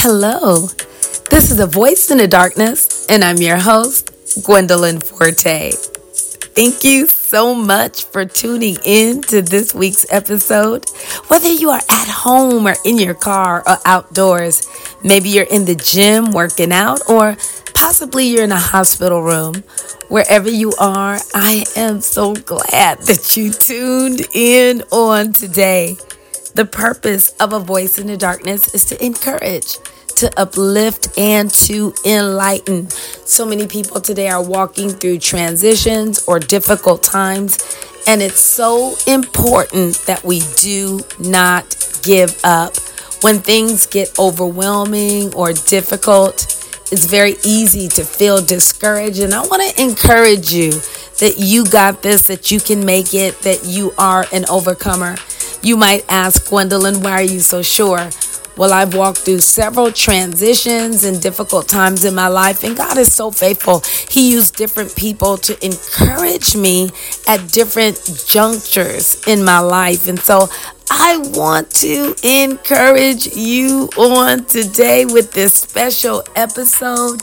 Hello, this is A Voice in the Darkness, and I'm your host, Gwendolyn Forte. Thank you so much for tuning in to this week's episode. Whether you are at home or in your car or outdoors, maybe you're in the gym working out, or possibly you're in a hospital room. Wherever you are, I am so glad that you tuned in on today. The purpose of A Voice in the Darkness is to encourage, to uplift, and to enlighten. So many people today are walking through transitions or difficult times, and it's so important that we do not give up. When things get overwhelming or difficult, it's very easy to feel discouraged. And I want to encourage you that you got this, that you can make it, that you are an overcomer. You might ask, Gwendolyn, why are you so sure? Well, I've walked through several transitions and difficult times in my life, and God is so faithful. He used different people to encourage me at different junctures in my life. And so I want to encourage you on today with this special episode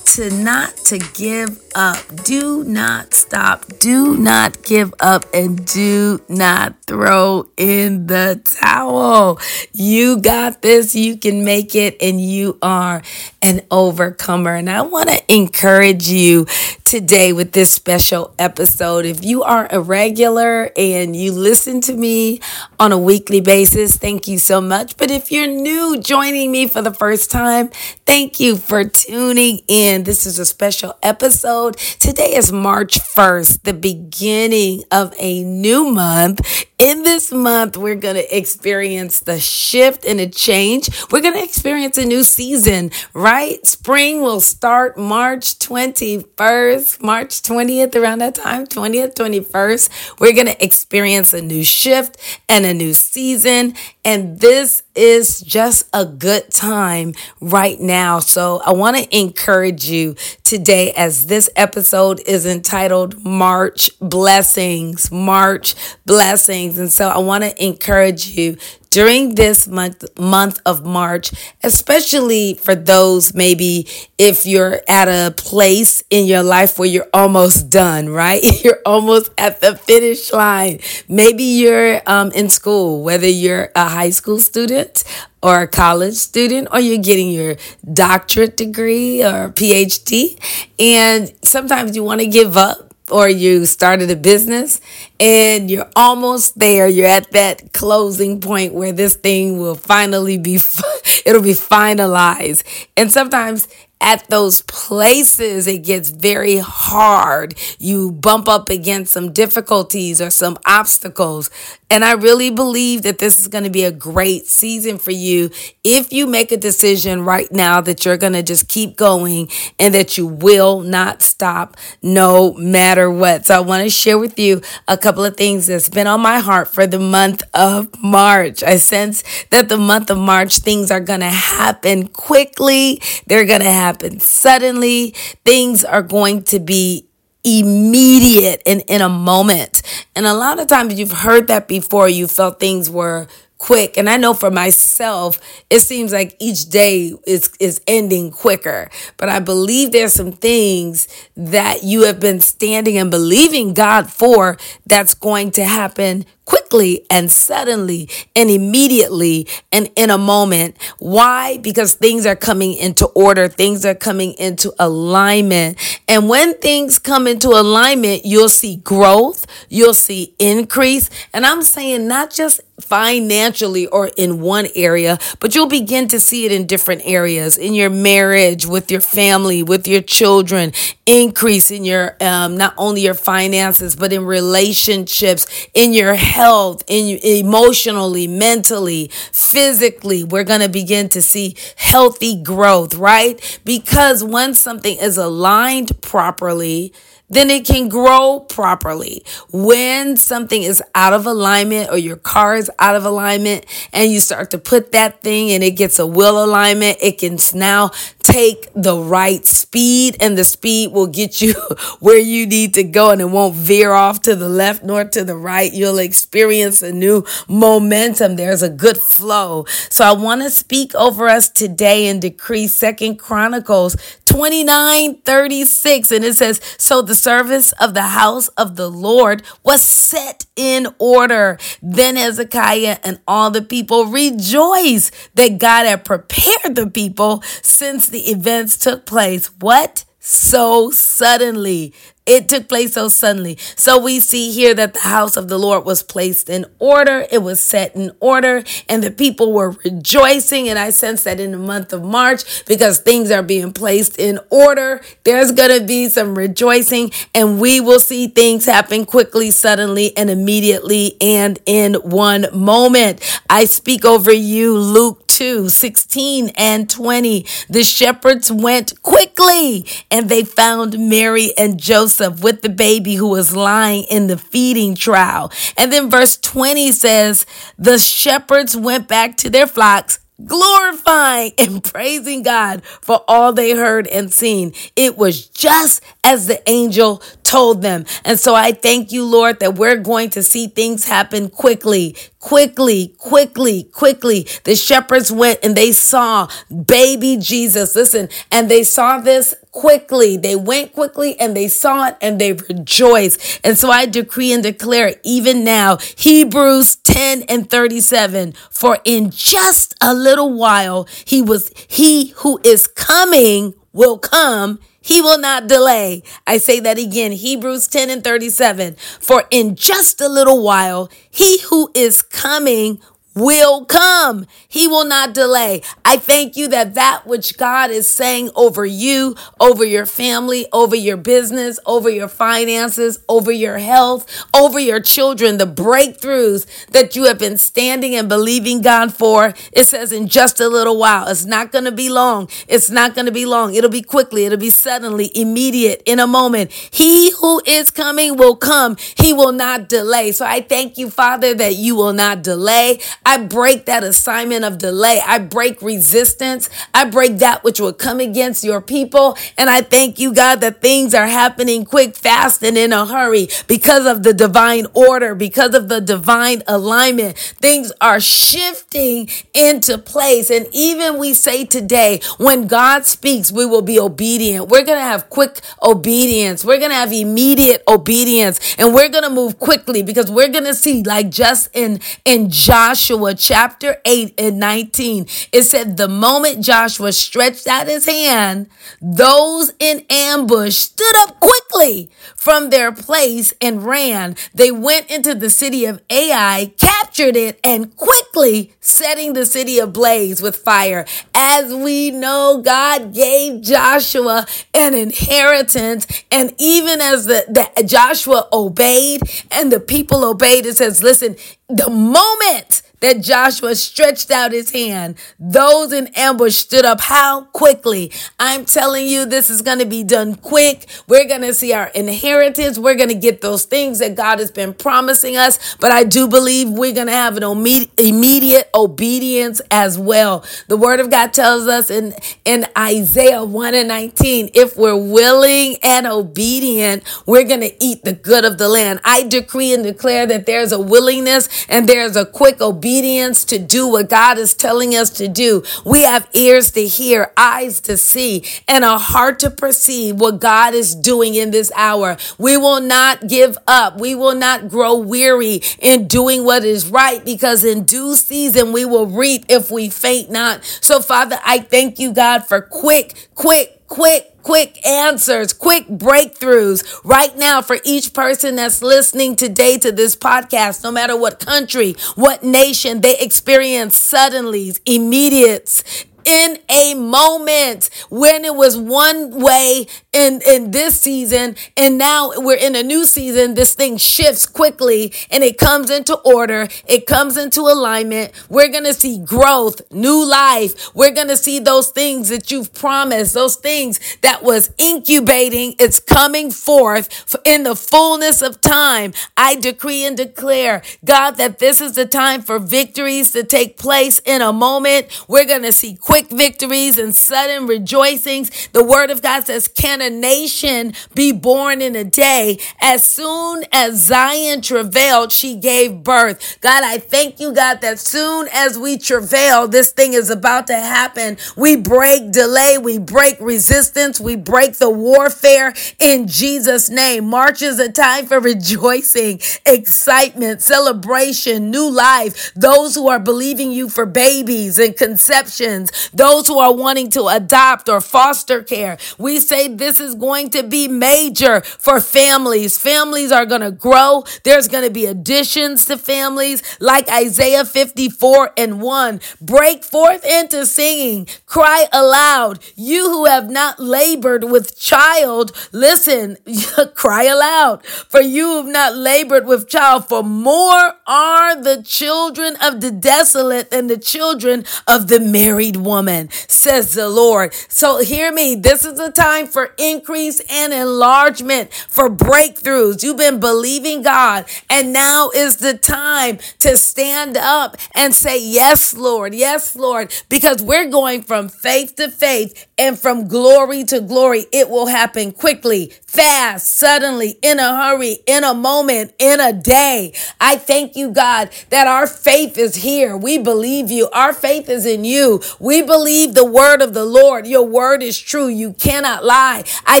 to not to give up. Do not stop. Do not give up and do not throw in the towel. You got this. You can make it and you are an overcomer. And I want to encourage you today with this special episode. If you are a regular and you listen to me on a weekly basis, thank you so much. But if you're new joining me for the first time, thank you for tuning in. This is a special episode. Today is March 1st, the beginning of a new month. In this month, we're going to experience the shift and a change. We're going to experience a new season, right? Spring will start March 21st, March 20th, around that time, 20th, 21st. We're going to experience a new shift and a new season. And this is just a good time right now. So I want to encourage you today as this episode is entitled March Blessings, March Blessings. And so I want to encourage you during this month month of March, especially for those maybe if you're at a place in your life where you're almost done, right? You're almost at the finish line. Maybe you're um, in school, whether you're a high school student or a college student, or you're getting your doctorate degree or PhD, and sometimes you want to give up or you started a business and you're almost there. You're at that closing point where this thing will finally be, it'll be finalized. And sometimes at those places, it gets very hard. You bump up against some difficulties or some obstacles. And I really believe that this is going to be a great season for you if you make a decision right now that you're going to just keep going and that you will not stop no matter what. So I want to share with you a couple of things that's been on my heart for the month of March. I sense that the month of March, things are going to happen quickly. They're going to happen suddenly. Things are going to be immediate and in a moment. And a lot of times you've heard that before, you felt things were quick. And I know for myself, it seems like each day is, is ending quicker. But I believe there's some things that you have been standing and believing God for that's going to happen quickly and suddenly and immediately and in a moment. Why? Because things are coming into order, things are coming into alignment. And when things come into alignment, you'll see growth, you'll see increase. And I'm saying not just financially or in one area, but you'll begin to see it in different areas in your marriage, with your family, with your children, increase in your um, not only your finances, but in relationships, in your health, in emotionally, mentally, physically. We're going to begin to see healthy growth, right? Because when something is aligned properly, then it can grow properly. When something is out of alignment or your car is out of alignment and you start to put that thing and it gets a wheel alignment, it can now take the right speed and the speed will get you where you need to go and it won't veer off to the left nor to the right. You'll experience a new momentum. There's a good flow. So I want to speak over us today and decree Second Chronicles 29 36. And it says, So the service of the house of the Lord was set in order. Then Hezekiah and all the people rejoiced that God had prepared the people since the events took place. What? So suddenly. It took place so suddenly. So we see here that the house of the Lord was placed in order. It was set in order and the people were rejoicing. And I sense that in the month of March because things are being placed in order. There's going to be some rejoicing and we will see things happen quickly, suddenly and immediately and in one moment. I speak over you, Luke 2 16 and 20. The shepherds went quickly and they found Mary and Joseph with the baby who was lying in the feeding trough. And then verse 20 says, The shepherds went back to their flocks glorifying and praising God for all they heard and seen. It was just as the angel told them. And so I thank you, Lord, that we're going to see things happen quickly, quickly, quickly, quickly. The shepherds went and they saw baby Jesus. Listen, and they saw this quickly. They went quickly and they saw it and they rejoiced. And so I decree and declare even now, Hebrews 10 and 37, for in just a little while, he was, he who is coming will come he will not delay. I say that again. Hebrews 10 and 37. For in just a little while, he who is coming will come. He will not delay. I thank you that that which God is saying over you, over your family, over your business, over your finances, over your health, over your children, the breakthroughs that you have been standing and believing God for. It says in just a little while. It's not going to be long. It's not going to be long. It'll be quickly. It'll be suddenly, immediate, in a moment. He who is coming will come. He will not delay. So I thank you, Father, that you will not delay. I break that assignment of delay. I break resistance. I break that which will come against your people. And I thank you, God, that things are happening quick, fast, and in a hurry because of the divine order, because of the divine alignment. Things are shifting into place. And even we say today, when God speaks, we will be obedient. We're going to have quick obedience. We're going to have immediate obedience and we're going to move quickly because we're going to see like just in, in Joshua, Joshua chapter 8 and 19, it said, The moment Joshua stretched out his hand, those in ambush stood up quickly from their place and ran. They went into the city of Ai, captured it, and quickly setting the city ablaze with fire. As we know, God gave Joshua an inheritance, and even as the, the Joshua obeyed and the people obeyed, it says, Listen, the moment that Joshua stretched out his hand. Those in ambush stood up. How quickly? I'm telling you, this is going to be done quick. We're going to see our inheritance. We're going to get those things that God has been promising us. But I do believe we're going to have an immediate obedience as well. The word of God tells us in, in Isaiah 1 and 19, if we're willing and obedient, we're going to eat the good of the land. I decree and declare that there's a willingness and there's a quick obedience to do what God is telling us to do. We have ears to hear, eyes to see, and a heart to perceive what God is doing in this hour. We will not give up. We will not grow weary in doing what is right because in due season we will reap if we faint not. So, Father, I thank you, God, for quick, quick, quick quick answers, quick breakthroughs right now for each person that's listening today to this podcast, no matter what country, what nation, they experience suddenly, immediates, in a moment when it was one way in, in this season. And now we're in a new season. This thing shifts quickly and it comes into order. It comes into alignment. We're going to see growth, new life. We're going to see those things that you've promised, those things that was incubating. It's coming forth in the fullness of time. I decree and declare, God, that this is the time for victories to take place in a moment. We're going to see quick victories and sudden rejoicings. The word of God says, Can nation be born in a day? As soon as Zion travailed, she gave birth. God, I thank you, God, that soon as we travail, this thing is about to happen. We break delay, we break resistance, we break the warfare in Jesus' name. March is a time for rejoicing, excitement, celebration, new life. Those who are believing you for babies and conceptions, those who are wanting to adopt or foster care. We say this is going to be major for families. Families are going to grow. There's going to be additions to families like Isaiah 54 and 1. Break forth into singing. Cry aloud. You who have not labored with child, listen, cry aloud. For you have not labored with child, for more are the children of the desolate than the children of the married woman, says the Lord. So hear me. This is a time for increase and enlargement, for breakthroughs. You've been believing God, and now is the time to stand up and say, Yes, Lord. Yes, Lord. Because we're going from faith to faith and from glory to glory. It will happen quickly, fast, suddenly, in a hurry, in a moment, in a day. I thank you, God, that our faith is here. We believe you. Our faith is in you. We believe the word of the Lord. Your word is true. You cannot lie. I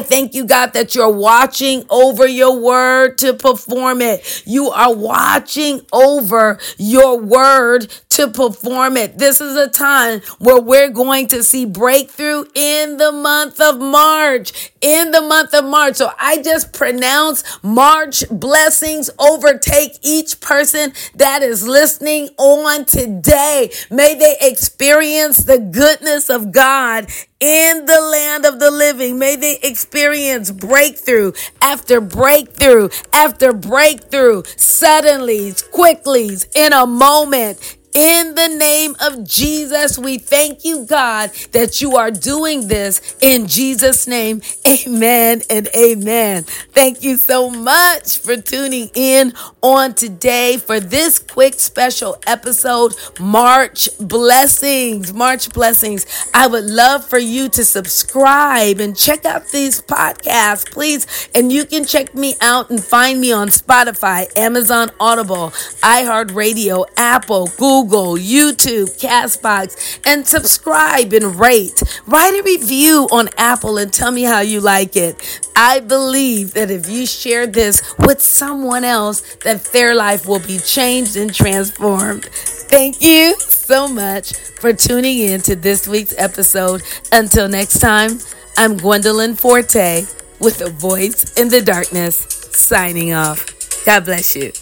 thank you, God, that you're watching over your word to perform it. You are watching over your word to perform it. This is a time where we're going to see breakthrough in the month of March. In the month of March. So I just pronounce March blessings overtake each person that is listening on today. May they experience the goodness of God in the land of the living. May they experience breakthrough after breakthrough after breakthrough, suddenly, quickly, in a moment, in the name of Jesus, we thank you, God, that you are doing this in Jesus' name. Amen and amen. Thank you so much for tuning in on today for this quick special episode, March Blessings. March Blessings. I would love for you to subscribe and check out these podcasts, please. And you can check me out and find me on Spotify, Amazon Audible, iHeartRadio, Apple, Google. Google, YouTube, Castbox, and subscribe and rate. Write a review on Apple and tell me how you like it. I believe that if you share this with someone else, that their life will be changed and transformed. Thank you so much for tuning in to this week's episode. Until next time, I'm Gwendolyn Forte with a voice in the darkness, signing off. God bless you.